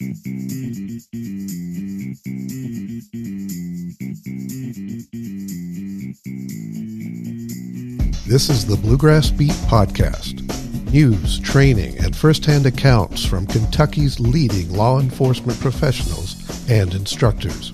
This is the Bluegrass Beat Podcast news, training, and firsthand accounts from Kentucky's leading law enforcement professionals and instructors.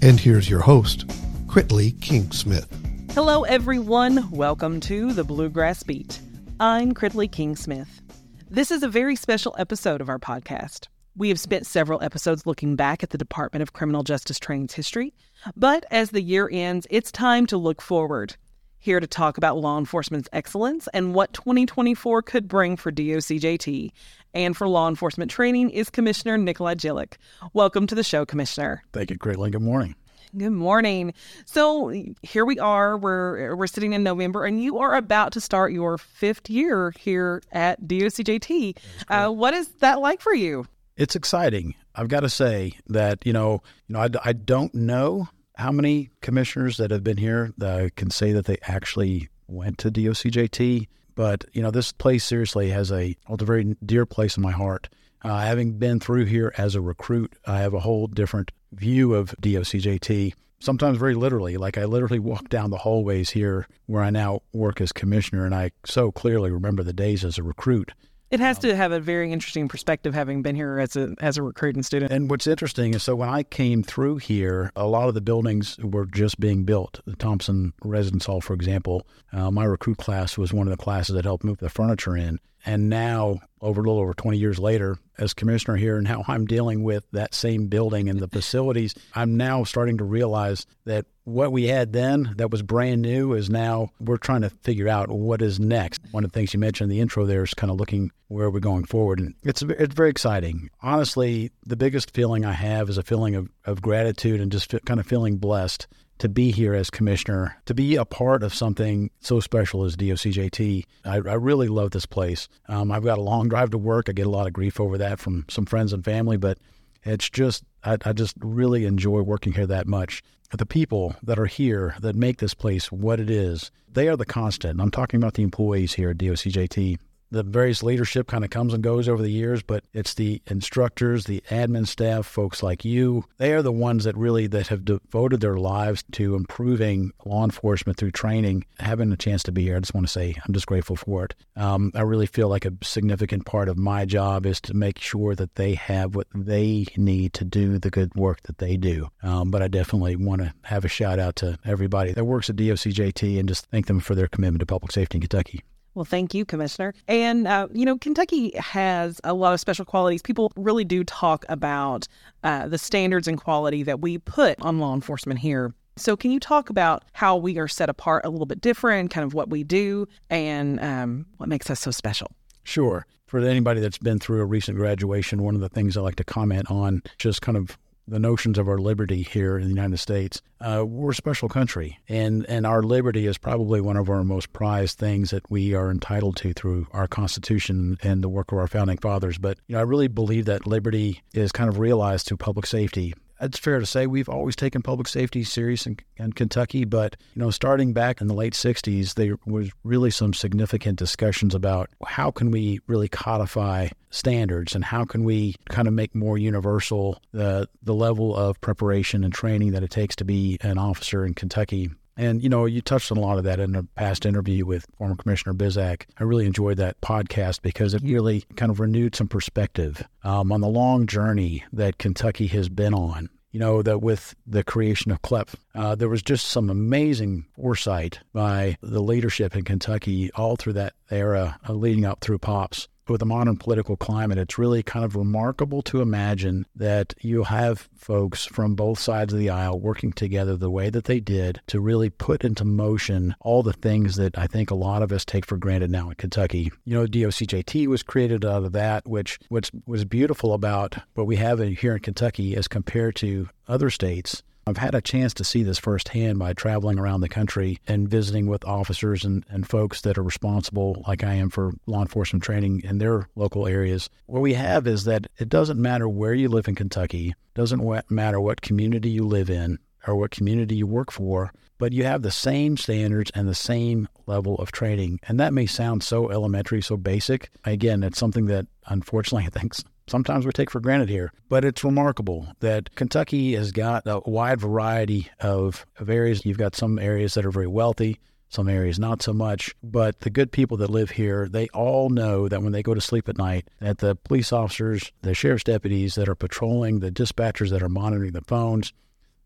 And here's your host, Critley King-Smith. Hello, everyone. Welcome to the Bluegrass Beat. I'm Critley King-Smith. This is a very special episode of our podcast. We have spent several episodes looking back at the Department of Criminal Justice Training's history, but as the year ends, it's time to look forward. Here to talk about law enforcement's excellence and what 2024 could bring for DOCJT and for law enforcement training is Commissioner Nicolai Jilek. Welcome to the show, Commissioner. Thank you, Critley. Good morning. Good morning. So here we are. We're we're sitting in November, and you are about to start your fifth year here at DOCJT. Uh, what is that like for you? It's exciting. I've got to say that you know, you know, I, I don't know how many commissioners that have been here that can say that they actually went to DOCJT, but you know, this place seriously has a holds a very dear place in my heart. Uh, having been through here as a recruit, I have a whole different view of DOCJT. Sometimes very literally, like I literally walk down the hallways here where I now work as commissioner, and I so clearly remember the days as a recruit. It has to have a very interesting perspective, having been here as a as a recruiting student. And what's interesting is, so when I came through here, a lot of the buildings were just being built. The Thompson Residence Hall, for example, uh, my recruit class was one of the classes that helped move the furniture in. And now, over a little over 20 years later, as commissioner here, and how I'm dealing with that same building and the facilities, I'm now starting to realize that what we had then that was brand new is now we're trying to figure out what is next. One of the things you mentioned in the intro there is kind of looking where we're going forward. And it's, it's very exciting. Honestly, the biggest feeling I have is a feeling of, of gratitude and just kind of feeling blessed to be here as commissioner, to be a part of something so special as DOCJT. I, I really love this place. Um, I've got a long drive to work. I get a lot of grief over that from some friends and family, but it's just, I, I just really enjoy working here that much. The people that are here that make this place what it is, they are the constant. I'm talking about the employees here at DOCJT the various leadership kind of comes and goes over the years, but it's the instructors, the admin staff, folks like you. They are the ones that really that have devoted their lives to improving law enforcement through training. Having a chance to be here, I just want to say I'm just grateful for it. Um, I really feel like a significant part of my job is to make sure that they have what they need to do the good work that they do. Um, but I definitely want to have a shout out to everybody that works at DOCJT and just thank them for their commitment to public safety in Kentucky. Well, thank you, Commissioner. And, uh, you know, Kentucky has a lot of special qualities. People really do talk about uh, the standards and quality that we put on law enforcement here. So, can you talk about how we are set apart a little bit different, kind of what we do, and um, what makes us so special? Sure. For anybody that's been through a recent graduation, one of the things I like to comment on, just kind of the notions of our liberty here in the United States. Uh, we're a special country, and, and our liberty is probably one of our most prized things that we are entitled to through our Constitution and the work of our founding fathers. But you know, I really believe that liberty is kind of realized through public safety it's fair to say we've always taken public safety serious in, in, Kentucky, but you know, starting back in the late '60s, there was really some significant discussions about how can we really codify standards and how can we kind of make more universal the the level of preparation and training that it takes to be an officer in Kentucky. And, you know, you touched on a lot of that in a past interview with former Commissioner Bizzack. I really enjoyed that podcast because it really kind of renewed some perspective um, on the long journey that Kentucky has been on. You know, that with the creation of CLEP, uh, there was just some amazing foresight by the leadership in Kentucky all through that era uh, leading up through POPs with the modern political climate, it's really kind of remarkable to imagine that you have folks from both sides of the aisle working together the way that they did to really put into motion all the things that I think a lot of us take for granted now in Kentucky. You know, DOCJT was created out of that, which which was beautiful about what we have here in Kentucky as compared to other states I've had a chance to see this firsthand by traveling around the country and visiting with officers and, and folks that are responsible, like I am, for law enforcement training in their local areas. What we have is that it doesn't matter where you live in Kentucky, doesn't matter what community you live in or what community you work for, but you have the same standards and the same level of training. And that may sound so elementary, so basic. Again, it's something that unfortunately I think sometimes we take for granted here. But it's remarkable that Kentucky has got a wide variety of, of areas. You've got some areas that are very wealthy, some areas not so much. But the good people that live here, they all know that when they go to sleep at night, that the police officers, the sheriff's deputies that are patrolling, the dispatchers that are monitoring the phones,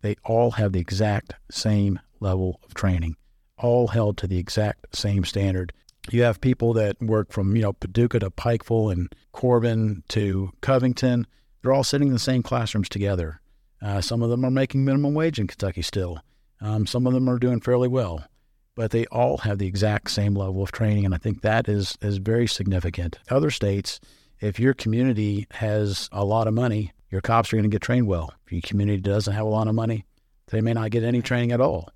they all have the exact same level of training, all held to the exact same standard. You have people that work from, you know, Paducah to Pikeville and Corbin to Covington. They're all sitting in the same classrooms together. Uh, some of them are making minimum wage in Kentucky still. Um, some of them are doing fairly well, but they all have the exact same level of training, and I think that is is very significant. Other states, if your community has a lot of money, your cops are going to get trained well. If your community doesn't have a lot of money, they may not get any training at all.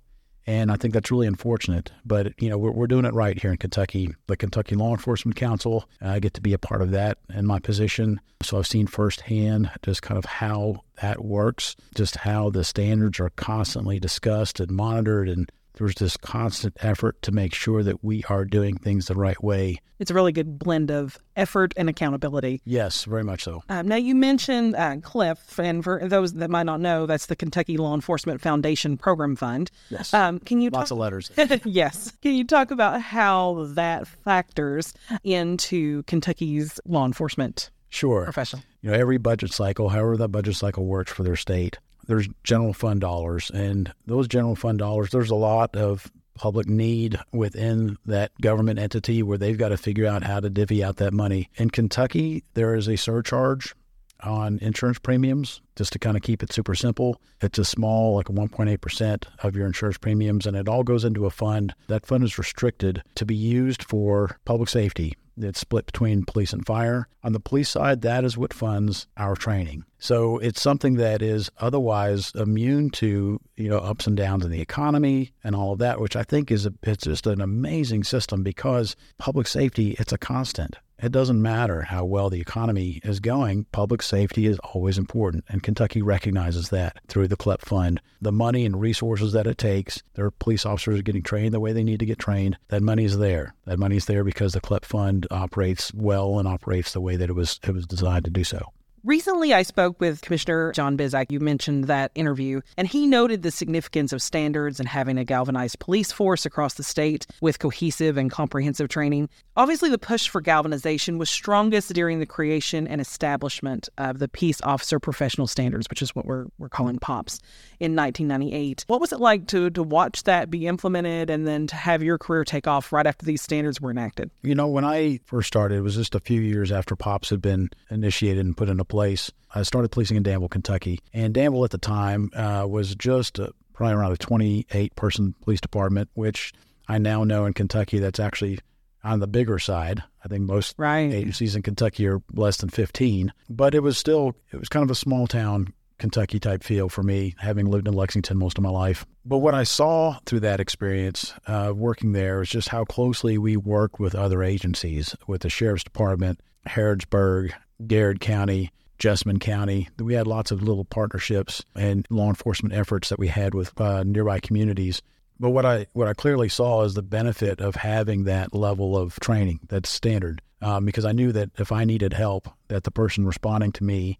And I think that's really unfortunate. But, you know, we're, we're doing it right here in Kentucky. The Kentucky Law Enforcement Council, I get to be a part of that in my position. So I've seen firsthand just kind of how that works, just how the standards are constantly discussed and monitored and there's this constant effort to make sure that we are doing things the right way. It's a really good blend of effort and accountability. Yes, very much so. Um, now, you mentioned uh, CLIF, and for those that might not know, that's the Kentucky Law Enforcement Foundation Program Fund. Yes. Um, can you Lots talk- of letters. yes. Can you talk about how that factors into Kentucky's law enforcement Sure. Professional. You know, every budget cycle, however that budget cycle works for their state, there's general fund dollars. And those general fund dollars, there's a lot of public need within that government entity where they've got to figure out how to divvy out that money. In Kentucky, there is a surcharge on insurance premiums just to kind of keep it super simple. It's a small, like a 1.8% of your insurance premiums, and it all goes into a fund. That fund is restricted to be used for public safety. It's split between police and fire. On the police side, that is what funds our training. So it's something that is otherwise immune to you know ups and downs in the economy and all of that, which I think is a, it's just an amazing system because public safety it's a constant. It doesn't matter how well the economy is going, public safety is always important. And Kentucky recognizes that through the CLEP Fund. The money and resources that it takes, their police officers are getting trained the way they need to get trained. That money is there. That money is there because the CLEP Fund operates well and operates the way that it was it was designed to do so. Recently, I spoke with Commissioner John Bizzack. You mentioned that interview, and he noted the significance of standards and having a galvanized police force across the state with cohesive and comprehensive training. Obviously, the push for galvanization was strongest during the creation and establishment of the Peace Officer Professional Standards, which is what we're, we're calling POPs, in 1998. What was it like to, to watch that be implemented and then to have your career take off right after these standards were enacted? You know, when I first started, it was just a few years after POPs had been initiated and put into place. I started policing in Danville, Kentucky. And Danville at the time uh, was just a, probably around a 28 person police department, which I now know in Kentucky that's actually on the bigger side. I think most Right. agencies in Kentucky are less than 15, but it was still, it was kind of a small town Kentucky type feel for me, having lived in Lexington most of my life. But what I saw through that experience uh, working there is just how closely we worked with other agencies, with the Sheriff's Department, Harrodsburg, Garrard County, Jessamine County. We had lots of little partnerships and law enforcement efforts that we had with uh, nearby communities. But what I what I clearly saw is the benefit of having that level of training that's standard, um, because I knew that if I needed help, that the person responding to me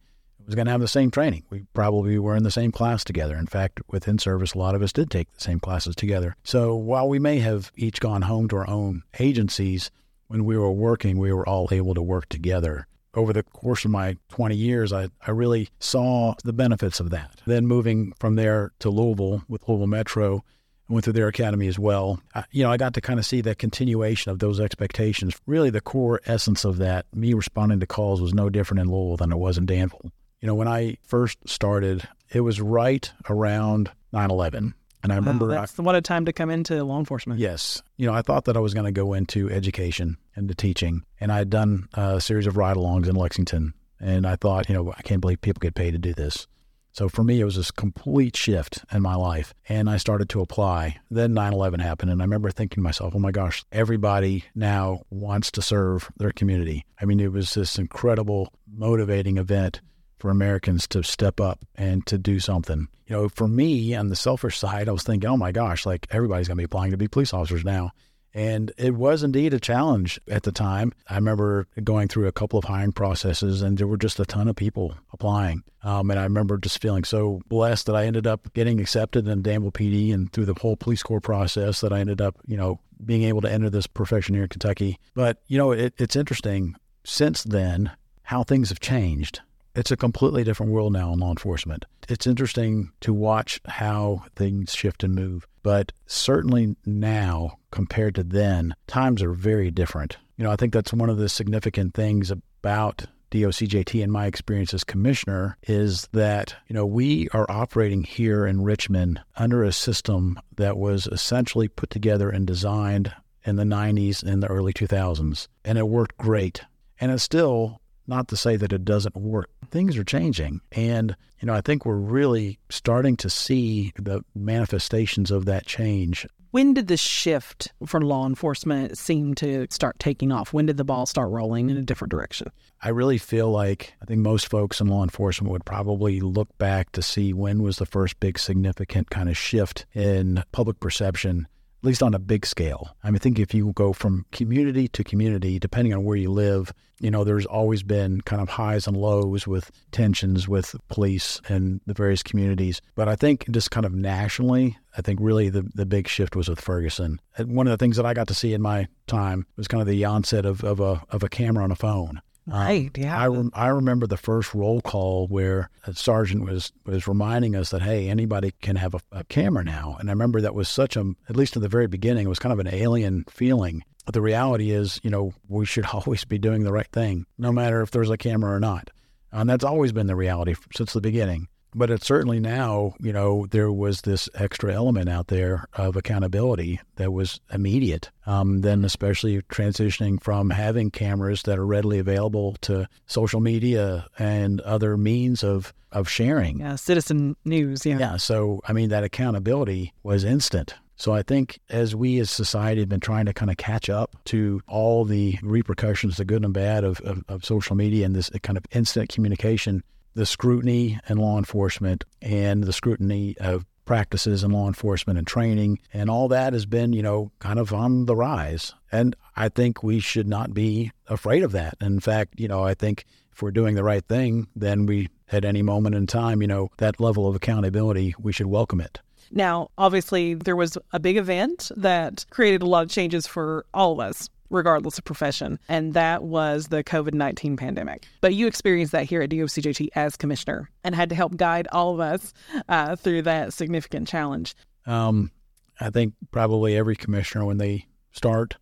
was going to have the same training. We probably were in the same class together. In fact, within service, a lot of us did take the same classes together. So while we may have each gone home to our own agencies, when we were working, we were all able to work together. Over the course of my 20 years, I, I really saw the benefits of that. Then moving from there to Louisville with Louisville Metro, I went through their academy as well. I, you know, I got to kind of see the continuation of those expectations. Really, the core essence of that, me responding to calls, was no different in Louisville than it was in Danville. You know, when I first started, it was right around 9 11. And I remember, Wow, I, that's what a time to come into law enforcement. yes, you know, I thought that I was going to go into education and to teaching. And I had done a series of ride alongs in Lexington. And I thought, you know, I can't believe people get paid to do this. So for me, it was this complete shift in my life. And I started to apply. Then 9 11 happened. And I remember thinking to myself, oh my gosh, everybody now wants to serve their community. I mean, it was this incredible, motivating event for Americans to step up and to do something. You know, for me on the selfish side, I was thinking, oh my gosh, like everybody's going to be applying to be police officers now. And it was indeed a challenge at the time. I remember going through a couple of hiring processes, and there were just a ton of people applying. Um, and I remember just feeling so blessed that I ended up getting accepted in Danville PD and through the whole police corps process that I ended up, you know, being able to enter this profession here in Kentucky. But, you know, it, it's interesting since then how things have changed. It's a completely different world now in law enforcement. It's interesting to watch how things shift and move. But certainly now, compared to then, times are very different. You know, I think that's one of the significant things about DOCJT in my experience as commissioner is that, you know, we are operating here in Richmond under a system that was essentially put together and designed in the 90s and the early 2000s. And it worked great. And it's still not to say that it doesn't work. Things are changing. And, you know, I think we're really starting to see the manifestations of that change. When did the shift for law enforcement seem to start taking off? When did the ball start rolling in a different direction? I really feel like I think most folks in law enforcement would probably look back to see when was the first big significant kind of shift in public perception at least on a big scale. I mean, I think if you go from community to community, depending on where you live, you know, there's always been kind of highs and lows with tensions with police and the various communities. But I think just kind of nationally, I think really the, the big shift was with Ferguson. And one of the things that I got to see in my time was kind of the onset of, of a of a camera on a phone. Right. Um, yeah. I, I remember the first roll call where a sergeant was was reminding us that hey, anybody can have a, a, camera now, and I remember that was such a at least in the very beginning, it was kind of an alien feeling. But the reality is, you know, we should always be doing the right thing, no matter if there's a camera or not, and that's always been the reality since the beginning. But it's certainly now, you know, there was this extra element out there of accountability that was immediate. Um, then, especially transitioning from having cameras that are readily available to social media and other means of, of sharing. Yeah, citizen news. Yeah. Yeah. So, I mean, that accountability was instant. So I think as we as society have been trying to kind of catch up to all the repercussions, the good and bad of, of, of social media and this kind of instant communication, the scrutiny in law enforcement and the scrutiny of practices in law enforcement and training. And all that has been you know kind of on the rise. And i think we should not be afraid of that. In fact you know i think if we're doing the right thing then we at any moment in time you know that level of accountability we should welcome it. Now obviously there was a big event that created a lot of changes for all of us regardless of profession, and that was the COVID 19 pandemic. But you experienced that here at DOCJT as commissioner and had to help guide all of us uh, through that significant challenge. Um, I think probably every commissioner, when they start,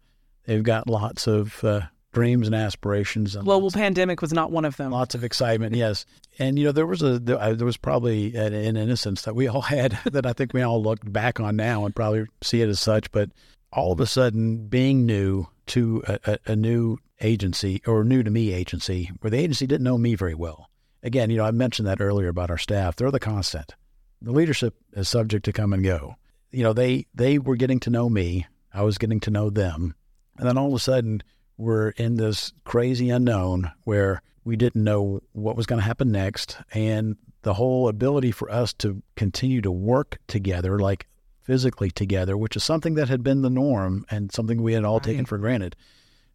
they've got lots of uh, dreams and aspirations. And global pandemic was not one of them. Lots of excitement, yes. And you know, there was a there, was probably an, an innocence that we all had that I think we all look back on now and probably see it as such. But all of a sudden, being new, to a, a, new agency or new to me agency where the agency didn't know me very well. Again, you know, I mentioned that earlier about our staff. They're the constant. The leadership is subject to come and go. You know, they they were getting to know me. I was getting to know them. And then all of a sudden we're in this crazy unknown where we didn't know what was going to happen next and the whole ability for us to continue to work together like physically together, which is something that had been the norm and something we had all right. taken for granted.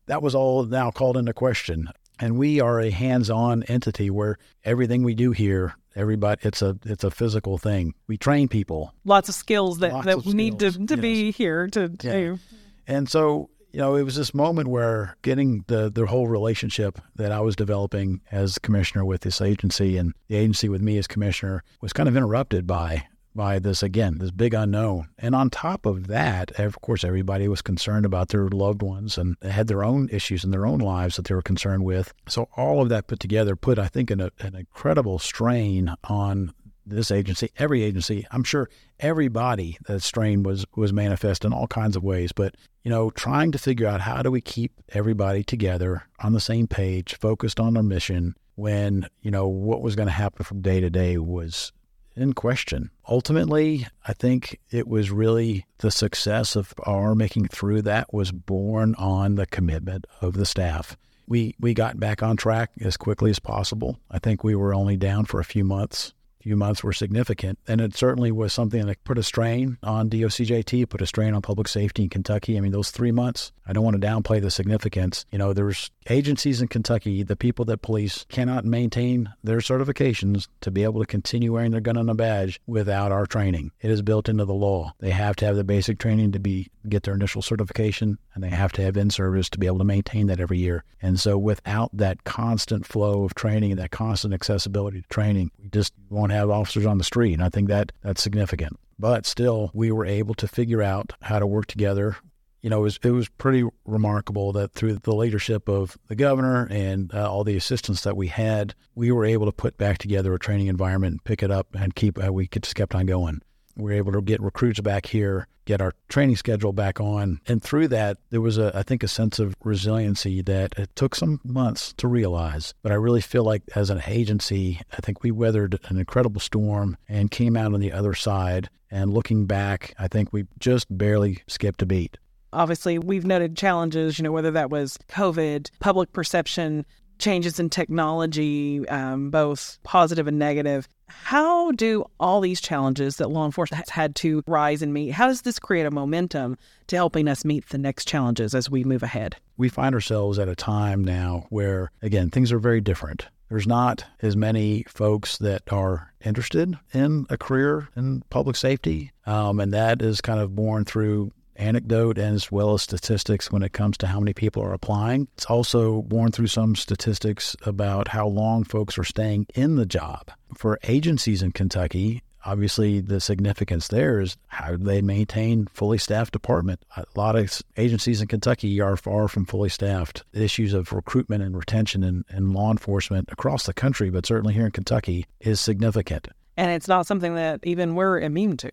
That was all now called into question. And we are a hands-on entity where everything we do here, everybody, it's a it's a physical thing. We train people. Lots of skills that, Lots that need to, to yes. be here to yeah. do. And so you know, it was this moment where getting the the whole relationship that I was developing as commissioner with this agency and the agency with me as commissioner was kind of interrupted by by this again, this big unknown. And on top of that, of course, everybody was concerned about their loved ones and had their own issues in their own lives that they were concerned with. So all of that put together put, I think, an, an incredible strain on this agency, every agency. I'm sure everybody that strain was was manifest in all kinds of ways. But you know, trying to figure out how do we keep everybody together on the same page, focused on our mission, when you know what was going to happen from day to day was in question. Ultimately, I think it was really the success of our making through that was born on the commitment of the staff. We we got back on track as quickly as possible. I think we were only down for a few months few months were significant. And it certainly was something that put a strain on DOCJT, put a strain on public safety in Kentucky. I mean, those three months, I don't want to downplay the significance. You know, there's agencies in Kentucky, the people that police cannot maintain their certifications to be able to continue wearing their gun and a badge without our training. It is built into the law. They have to have the basic training to be get their initial certification and they have to have in service to be able to maintain that every year. And so without that constant flow of training and that constant accessibility to training, we just won't have officers on the street. And I think that that's significant. But still, we were able to figure out how to work together. You know, it was, it was pretty remarkable that through the leadership of the governor and uh, all the assistance that we had, we were able to put back together a training environment, pick it up, and keep. Uh, we just kept on going. We were able to get recruits back here, get our training schedule back on. And through that, there was, a, I think, a sense of resiliency that it took some months to realize. But I really feel like as an agency, I think we weathered an incredible storm and came out on the other side. And looking back, I think we just barely skipped a beat. Obviously, we've noted challenges, you know, whether that was COVID, public perception, changes in technology, um, both positive and negative. How do all these challenges that law enforcement has had to rise and meet, how does this create a momentum to helping us meet the next challenges as we move ahead? We find ourselves at a time now where, again, things are very different. There's not as many folks that are interested in a career in public safety. Um, and that is kind of born through anecdote as well as statistics when it comes to how many people are applying. It's also borne through some statistics about how long folks are staying in the job. For agencies in Kentucky, obviously the significance there is how they maintain fully staffed department. A lot of agencies in Kentucky are far from fully staffed. The issues of recruitment and retention and, and law enforcement across the country, but certainly here in Kentucky, is significant. And it's not something that even we're immune to.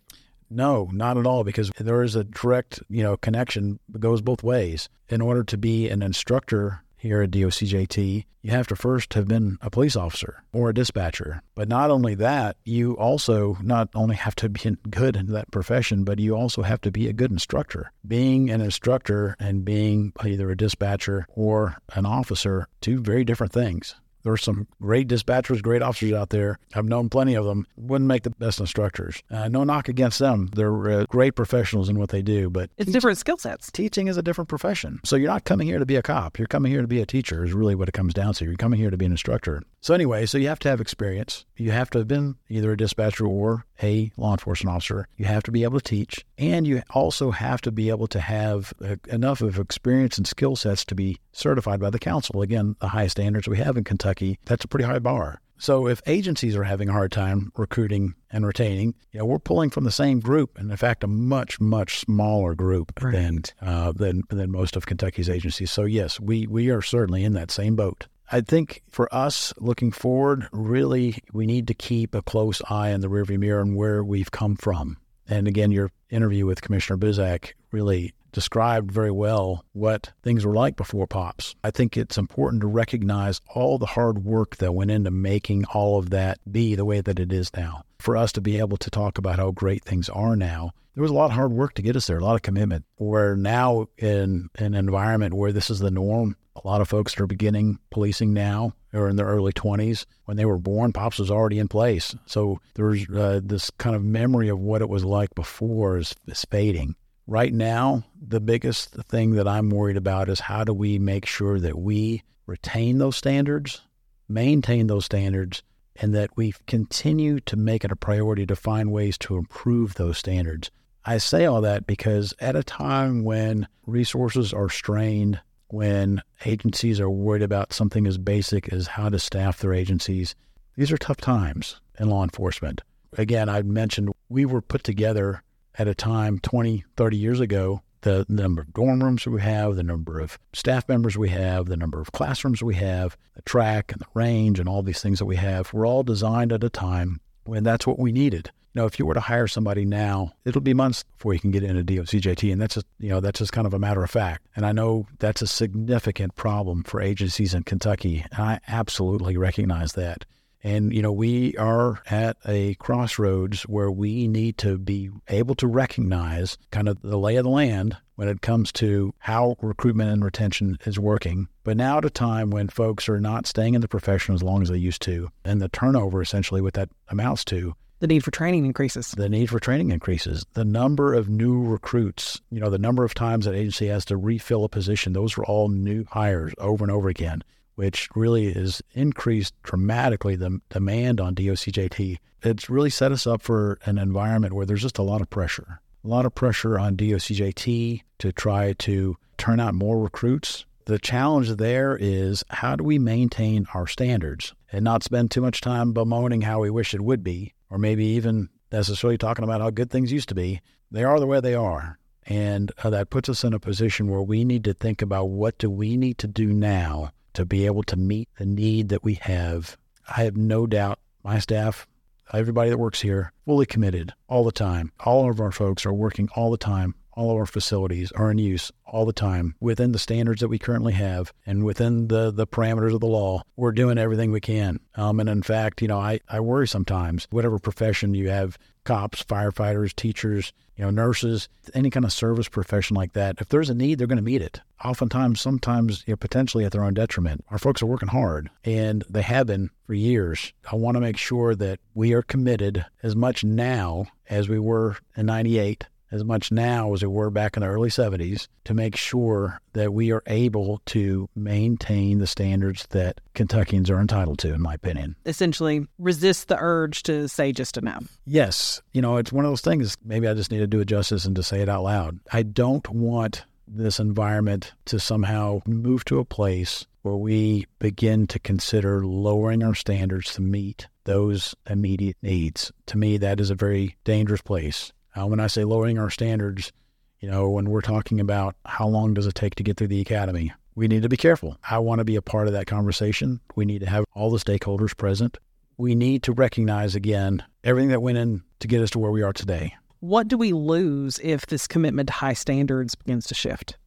No, not at all, because there is a direct, you know, connection that goes both ways. In order to be an instructor here at DOCJT, you have to first have been a police officer or a dispatcher. But not only that, you also not only have to be good in that profession, but you also have to be a good instructor. Being an instructor and being either a dispatcher or an officer, two very different things. There's some great dispatchers, great officers out there. I've known plenty of them. Wouldn't make the best instructors. Uh, no knock against them. They're uh, great professionals in what they do, but it's different skill sets. Teaching is a different profession. So you're not coming here to be a cop. You're coming here to be a teacher. Is really what it comes down to. You're coming here to be an instructor. So anyway, so you have to have experience. You have to have been either a dispatcher or a law enforcement officer. You have to be able to teach, and you also have to be able to have uh, enough of experience and skill sets to be certified by the council. Again, the highest standards we have in Kentucky. That's a pretty high bar. So if agencies are having a hard time recruiting and retaining, you know, we're pulling from the same group, and in fact, a much much smaller group right. than uh, than than most of Kentucky's agencies. So yes, we we are certainly in that same boat. I think for us looking forward, really, we need to keep a close eye on the rearview mirror and where we've come from. And again, your interview with Commissioner Bizzack really described very well what things were like before POPs. I think it's important to recognize all the hard work that went into making all of that be the way that it is now. For us to be able to talk about how great things are now, there was a lot of hard work to get us there, a lot of commitment. We're now in an environment where this is the norm. A lot of folks that are beginning policing now or in their early 20s. When they were born, POPs was already in place. So there's uh, this kind of memory of what it was like before is, is fading. Right now, the biggest thing that I'm worried about is how do we make sure that we retain those standards, maintain those standards, and that we continue to make it a priority to find ways to improve those standards. I say all that because at a time when resources are strained, when agencies are worried about something as basic as how to staff their agencies, these are tough times in law enforcement. Again, I mentioned we were put together at a time 20, 30 years ago. The, the number of dorm rooms we have, the number of staff members we have, the number of classrooms we have, the track and the range, and all these things that we have were all designed at a time when that's what we needed. You know, if you were to hire somebody now, it'll be months before you can get into DOCJT, and that's you know that's just kind of a matter of fact. And I know that's a significant problem for agencies in Kentucky, and I absolutely recognize that. And, you know, we are at a crossroads where we need to be able to recognize kind of the lay of the land when it comes to how recruitment and retention is working. But now at a time when folks are not staying in the profession as long as they used to, and the turnover essentially what that amounts to, the need for training increases. The need for training increases. The number of new recruits, you know, the number of times that agency has to refill a position, those were all new hires over and over again which really has increased dramatically the demand on DOCJT. It's really set us up for an environment where there's just a lot of pressure, a lot of pressure on DOCJT to try to turn out more recruits. The challenge there is how do we maintain our standards and not spend too much time bemoaning how we wish it would be, or maybe even necessarily talking about how good things used to be. They are the way they are. And uh, that puts us in a position where we need to think about what do we need to do now to be able to meet the need that we have. I have no doubt my staff, everybody that works here, fully committed all the time. All of our folks are working all the time. All of our facilities are in use all the time within the standards that we currently have and within the, the parameters of the law. We're doing everything we can. Um, and in fact, you know, I, I worry sometimes, whatever profession you have, cops, firefighters, teachers, you know, nurses, any kind of service profession like that, if there's a need, they're going to meet it. Oftentimes, sometimes, you know, potentially at their own detriment. Our folks are working hard and they have been for years. I want to make sure that we are committed as much now as we were in 98 as much now as we were back in the early 70s to make sure that we are able to maintain the standards that Kentuckians are entitled to, in my opinion. Essentially, resist the urge to say just enough. Yes. You know, it's one of those things, maybe I just need to do it justice and to say it out loud. I don't want this environment to somehow move to a place where we begin to consider lowering our standards to meet those immediate needs. To me, that is a very dangerous place. Uh, when I say lowering our standards, you know, when we're talking about how long does it take to get through the academy, we need to be careful. I want to be a part of that conversation. We need to have all the stakeholders present. We need to recognize again everything that went in to get us to where we are today. What do we lose if this commitment to high standards begins to shift?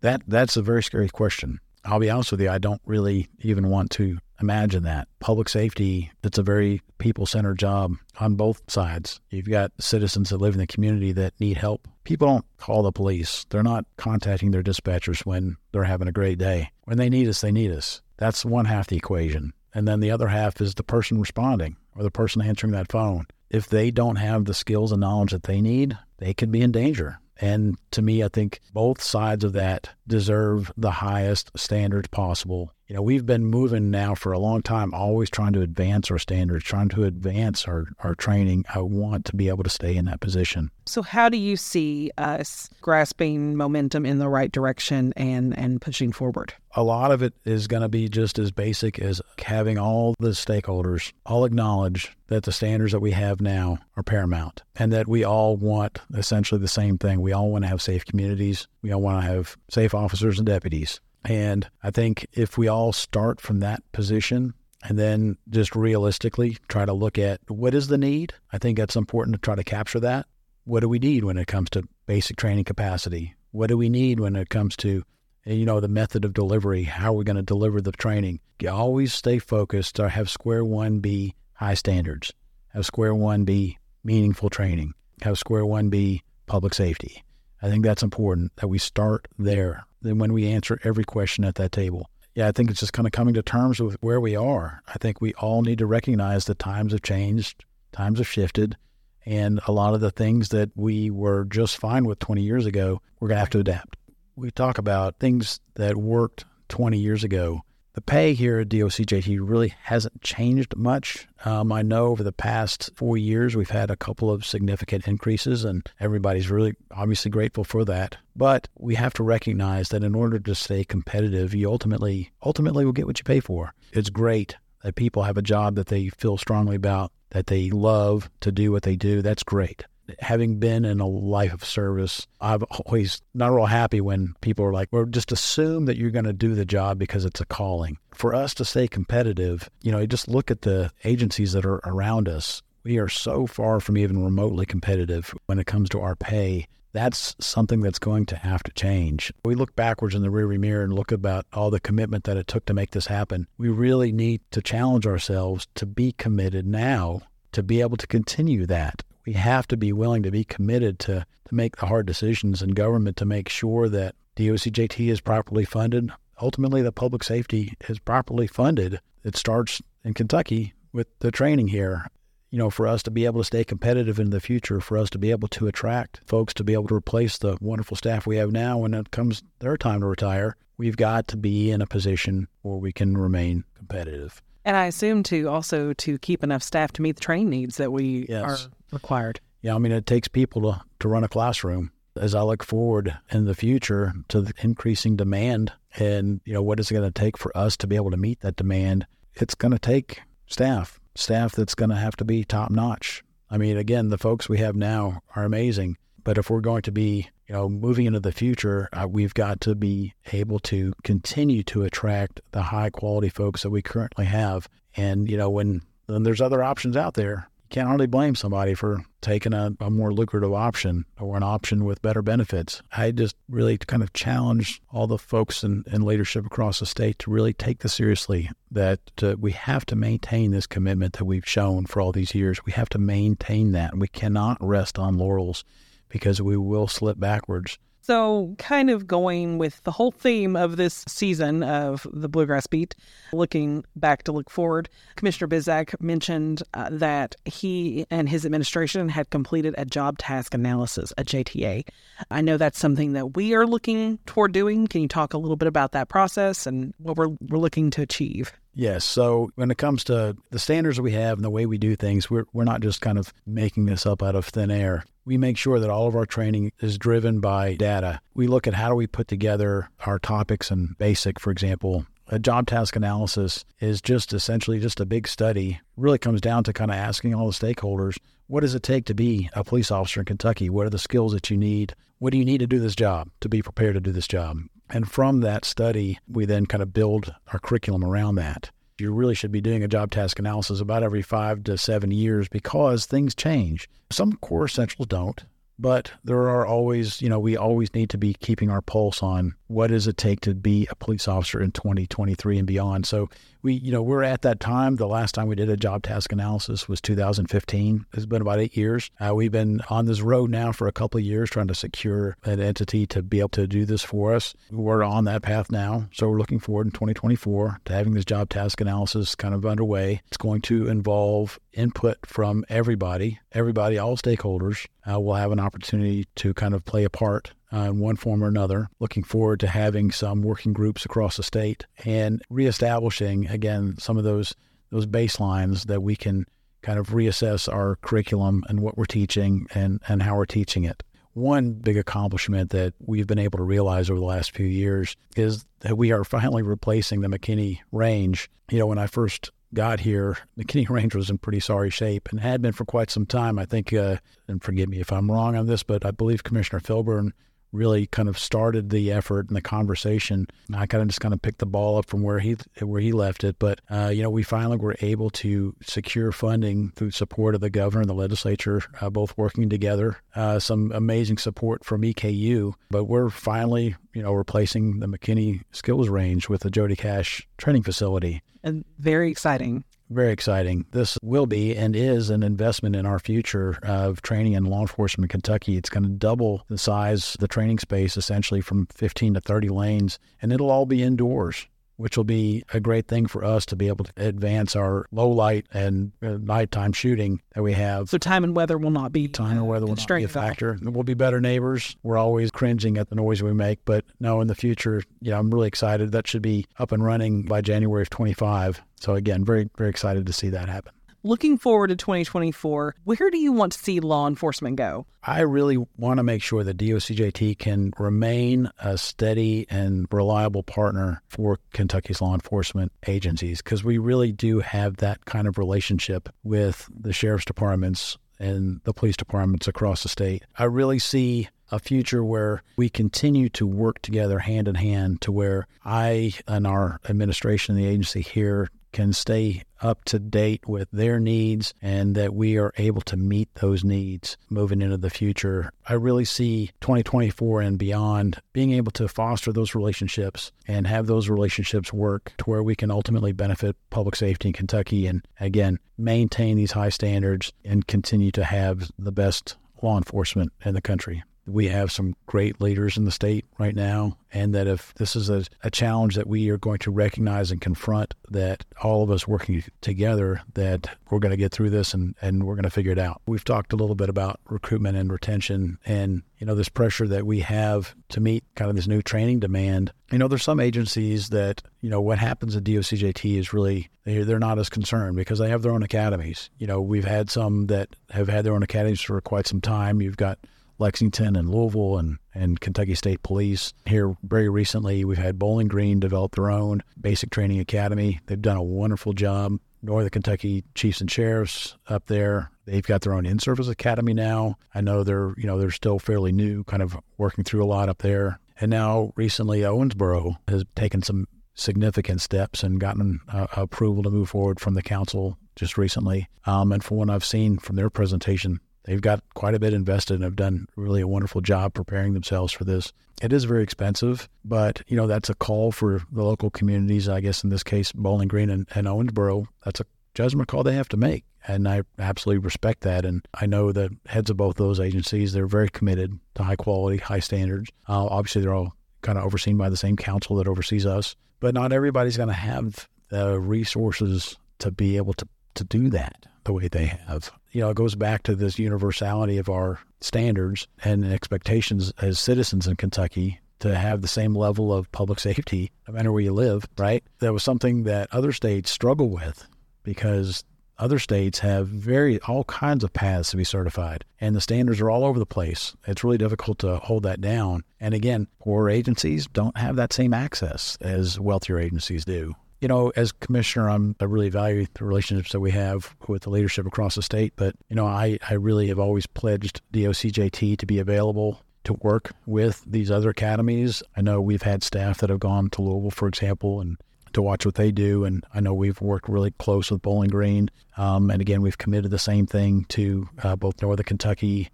That that's a very scary question. I'll be honest with you, I don't really even want to imagine that. Public safety, it's a very people centered job on both sides. You've got citizens that live in the community that need help. People don't call the police, they're not contacting their dispatchers when they're having a great day. When they need us, they need us. That's one half the equation. And then the other half is the person responding or the person answering that phone. If they don't have the skills and knowledge that they need, they could be in danger. And to me, I think both sides of that deserve the highest standards possible you know, we've been moving now for a long time, always trying to advance our standards, trying to advance our, our training. I want to be able to stay in that position. So, how do you see us grasping momentum in the right direction and, and pushing forward? A lot of it is going to be just as basic as having all the stakeholders all acknowledge that the standards that we have now are paramount and that we all want essentially the same thing. We all want to have safe communities, we all want to have safe officers and deputies. And I think if we all start from that position and then just realistically try to look at what is the need, I think that's important to try to capture that. What do we need when it comes to basic training capacity? What do we need when it comes to eh, you know the method of delivery? How are we going to deliver the training? You always stay focused or have square one be high standards. Have square one be meaningful training. Have square one be public safety. I think that's important that we start there than when we answer every question at that table. Yeah, I think it's just kind of coming to terms with where we are. I think we all need to recognize that times have changed, times have shifted, and a lot of the things that we were just fine with 20 years ago, we're going to have to adapt. We talk about things that worked 20 years ago the pay here at DOCJT really hasn't changed much. Um, I know over the past four years we've had a couple of significant increases, and everybody's really obviously grateful for that. But we have to recognize that in order to stay competitive, you ultimately ultimately will get what you pay for. It's great that people have a job that they feel strongly about, that they love to do what they do. That's great having been in a life of service, I've always not real happy when people are like, well, just assume that you're going to do the job because it's a calling. For us to stay competitive, you know, just look at the agencies that are around us. We are so far from even remotely competitive when it comes to our pay That's something that's going to have to change. We look backwards in the rearview mirror and look about all the commitment that it took to make this happen. We really need to challenge ourselves to be committed now to be able to continue that. We have to be willing to be committed to, to make the hard decisions in government to make sure that DOCJT is properly funded. Ultimately, the public safety is properly funded. It starts in Kentucky with the training here. You know, for us to be able to stay competitive in the future, for us to be able to attract folks to be able to replace the wonderful staff we have now when it comes their time to retire, we've got to be in a position where we can remain competitive. And I assume to also to keep enough staff to meet the training needs that we Yes. are required. Yeah, I mean, it takes people to, to run a classroom. As I look forward in the future to the increasing demand and, you know, what is it going to take for us to be able to meet that demand? It's going to take staff, staff that's going to have to be top notch. I mean, again, the folks we have now are amazing, but if we're going to be, you know, moving into the future, uh, we've got to be able to continue to attract the high quality folks that we currently have. And, you know, when, when there's other options out there, you can't hardly blame somebody for taking a, a more lucrative option or an option with better benefits. I just really kind of challenge all the folks in, in leadership across the state to really take this seriously that uh, we have to maintain this commitment that we've shown for all these years. We have to maintain that. We cannot rest on laurels because we will slip backwards. So, kind of going with the whole theme of this season of the Bluegrass Beat, looking back to look forward, Commissioner Bizzack mentioned uh, that he and his administration had completed a job task analysis, a JTA. I know that's something that we are looking toward doing. Can you talk a little bit about that process and what we're, we're looking to achieve? Yes. So when it comes to the standards we have and the way we do things, we're, we're not just kind of making this up out of thin air. We make sure that all of our training is driven by data. We look at how do we put together our topics and basic, for example. A job task analysis is just essentially just a big study. It really comes down to kind of asking all the stakeholders, what does it take to be a police officer in Kentucky? What are the skills that you need? What do you need to do this job to be prepared to do this job? And from that study, we then kind of build our curriculum around that. You really should be doing a job task analysis about every five to seven years because things change. Some core essentials don't, but there are always, you know, we always need to be keeping our pulse on what does it take to be a police officer in 2023 and beyond. So we, you know, we're at that time. The last time we did a job task analysis was 2015. It's been about eight years. Uh, we've been on this road now for a couple of years trying to secure an entity to be able to do this for us. We're on that path now. So we're looking forward in 2024 to having this job task analysis kind of underway. It's going to involve input from everybody, everybody, all stakeholders uh, will have an opportunity to kind of play a part uh, in one form or another. Looking forward to having some working groups across the state and reestablishing again some of those those baselines that we can kind of reassess our curriculum and what we're teaching and and how we're teaching it. One big accomplishment that we've been able to realize over the last few years is that we are finally replacing the McKinney Range. You know, when I first got here, McKinney Range was in pretty sorry shape and had been for quite some time. I think, uh, and forgive me if I'm wrong on this, but I believe Commissioner Filburn really kind of started the effort and the conversation. I kind of just kind of picked the ball up from where he where he left it. But uh, you know, we finally were able to secure funding through support of the governor and the legislature, uh, both working together. Uh, some amazing support from EKU. But we're finally, you know, replacing the McKinney Skills Range with the Jody Cash Training Facility. And very exciting. Very exciting. This will be and is an investment in our future of training in law enforcement in Kentucky. It's going to double the size, the training space, essentially from 15 to 30 lanes, and it'll all be indoors, which will be a great thing for us to be able to advance our low light and uh, nighttime shooting that we have. So, time and weather will not be Time or weather will not be a constrained at all. factor. We'll be better neighbors. We're always cringing at the noise we make, but no, in the future, yeah, I'm really excited. That should be up and running by January of 25. So again, very very excited to see that happen. Looking forward to 2024, where do you want to see law enforcement go? I really want to make sure that DOCJT can remain a steady and reliable partner for Kentucky's law enforcement agencies because we really do have that kind of relationship with the sheriff's departments and the police departments across the state. I really see a future where we continue to work together hand in hand to where I and our administration and the agency here can stay up to date with their needs and that we are able to meet those needs moving into the future. I really see 2024 and beyond being able to foster those relationships and have those relationships work to where we can ultimately benefit public safety in Kentucky and again maintain these high standards and continue to have the best law enforcement in the country we have some great leaders in the state right now, and that if this is a, a, challenge that we are going to recognize and confront, that all of us working together, that we're going to get through this and, and we're going to figure it out. We've talked a little bit about recruitment and retention and, you know, this pressure that we have to meet kind of this new training demand. You know, there's some agencies that, you know, what happens at DOCJT is really, they're, they're not as concerned because they have their own academies. You know, we've had some that have had their own academies for quite some time. You've got Lexington and Louisville and, and Kentucky State Police. Here, very recently, we've had Bowling Green develop their own basic training academy. They've done a wonderful job. Northern Kentucky Chiefs and Sheriffs up there, they've got their own in-service academy now. I know they're, you know, they're still fairly new, kind of working through a lot up there. And now recently, Owensboro has taken some significant steps and gotten uh, approval to move forward from the council just recently. Um, and from what I've seen from their presentation, They've got quite a bit invested and have done really a wonderful job preparing themselves for this. It is very expensive, but you know that's a call for the local communities. I guess in this case, Bowling Green and, and Owensboro. That's a judgment call they have to make, and I absolutely respect that. And I know the heads of both those agencies they're very committed to high quality, high standards. Uh, obviously, they're all kind of overseen by the same council that oversees us, but not everybody's going to have the resources to be able to to do that the way they have. You know, it goes back to this universality of our standards and expectations as citizens in Kentucky to have the same level of public safety no matter where you live, right? That was something that other states struggle with because other states have very all kinds of paths to be certified and the standards are all over the place. It's really difficult to hold that down. And again poor agencies don't have that same access as wealthier agencies do you know, as commissioner, I'm, I really value the relationships that we have with the leadership across the state. But, you know, I, I really have always pledged DOCJT to be available to work with these other academies. I know we've had staff that have gone to Louisville, for example, and to watch what they do. And I know we've worked really close with Bowling Green. Um, and again, we've committed the same thing to uh, both Northern Kentucky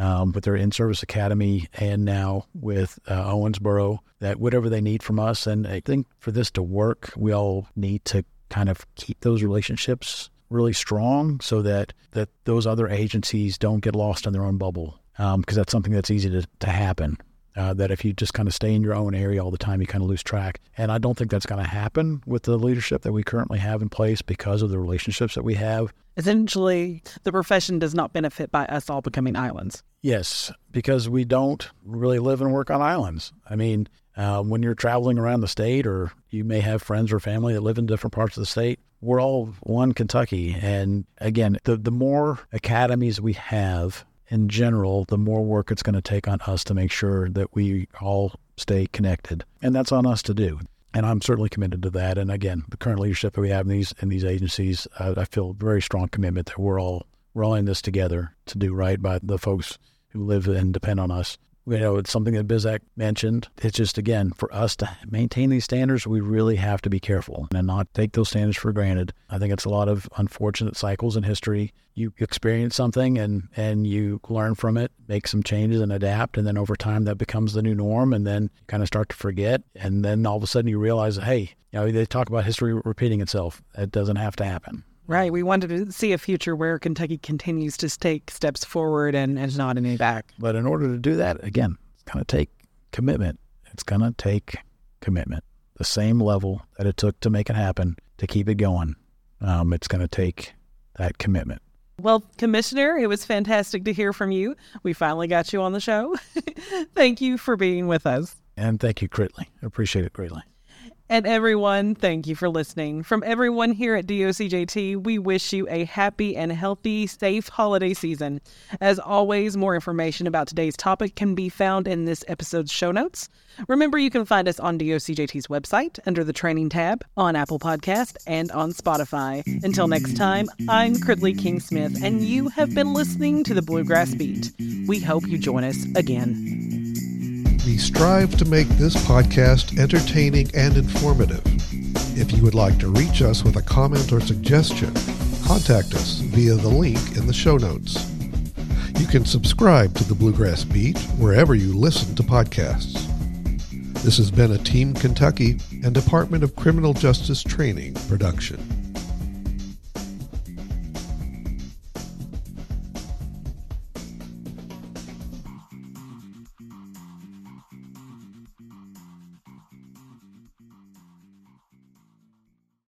um, with their in-service academy and now with uh, Owensboro that whatever they need from us. And I think for this to work, we all need to kind of keep those relationships really strong so that, that those other agencies don't get lost in their own bubble because um, that's something that's easy to, to happen. Uh, that if you just kind of stay in your own area all the time, you kind of lose track. And I don't think that's going to happen with the leadership that we currently have in place because of the relationships that we have. Essentially, the profession does not benefit by us all becoming islands. Yes, because we don't really live and work on islands. I mean, uh, when you're traveling around the state, or you may have friends or family that live in different parts of the state, we're all one Kentucky. And again, the, the more academies we have in general, the more work it's going to take on us to make sure that we all stay connected. And that's on us to do. And I'm certainly committed to that. And again, the current leadership that we have in these in these agencies, uh, I feel very strong commitment that we're all we're all in this together to do right by the folks who live and depend on us you know, it's something that Bizzack mentioned. It's just, again, for us to maintain these standards, we really have to be careful and not take those standards for granted. I think it's a lot of unfortunate cycles in history. You experience something and, and you learn from it, make some changes and adapt. And then over time, that becomes the new norm. And then you kind of start to forget. And then all of a sudden, you realize, hey, you know, they talk about history repeating itself. It doesn't have to happen. Right. We wanted to see a future where Kentucky continues to take steps forward and, and not any back. But in order to do that, again, it's going to take commitment. It's going to take commitment. The same level that it took to make it happen to keep it going. Um, it's going to take that commitment. Well, Commissioner, it was fantastic to hear from you. We finally got you on the show. thank you for being with us. And thank you, Critley. I appreciate it greatly. And everyone, thank you for listening. From everyone here at DOCJT, we wish you a happy and healthy, safe holiday season. As always, more information about today's topic can be found in this episode's show notes. Remember, you can find us on DOCJT's website under the training tab, on Apple Podcast, and on Spotify. Until next time, I'm Critley King Smith, and you have been listening to the Bluegrass Beat. We hope you join us again. We strive to make this podcast entertaining and informative. If you would like to reach us with a comment or suggestion, contact us via the link in the show notes. You can subscribe to the Bluegrass Beat wherever you listen to podcasts. This has been a Team Kentucky and Department of Criminal Justice Training production.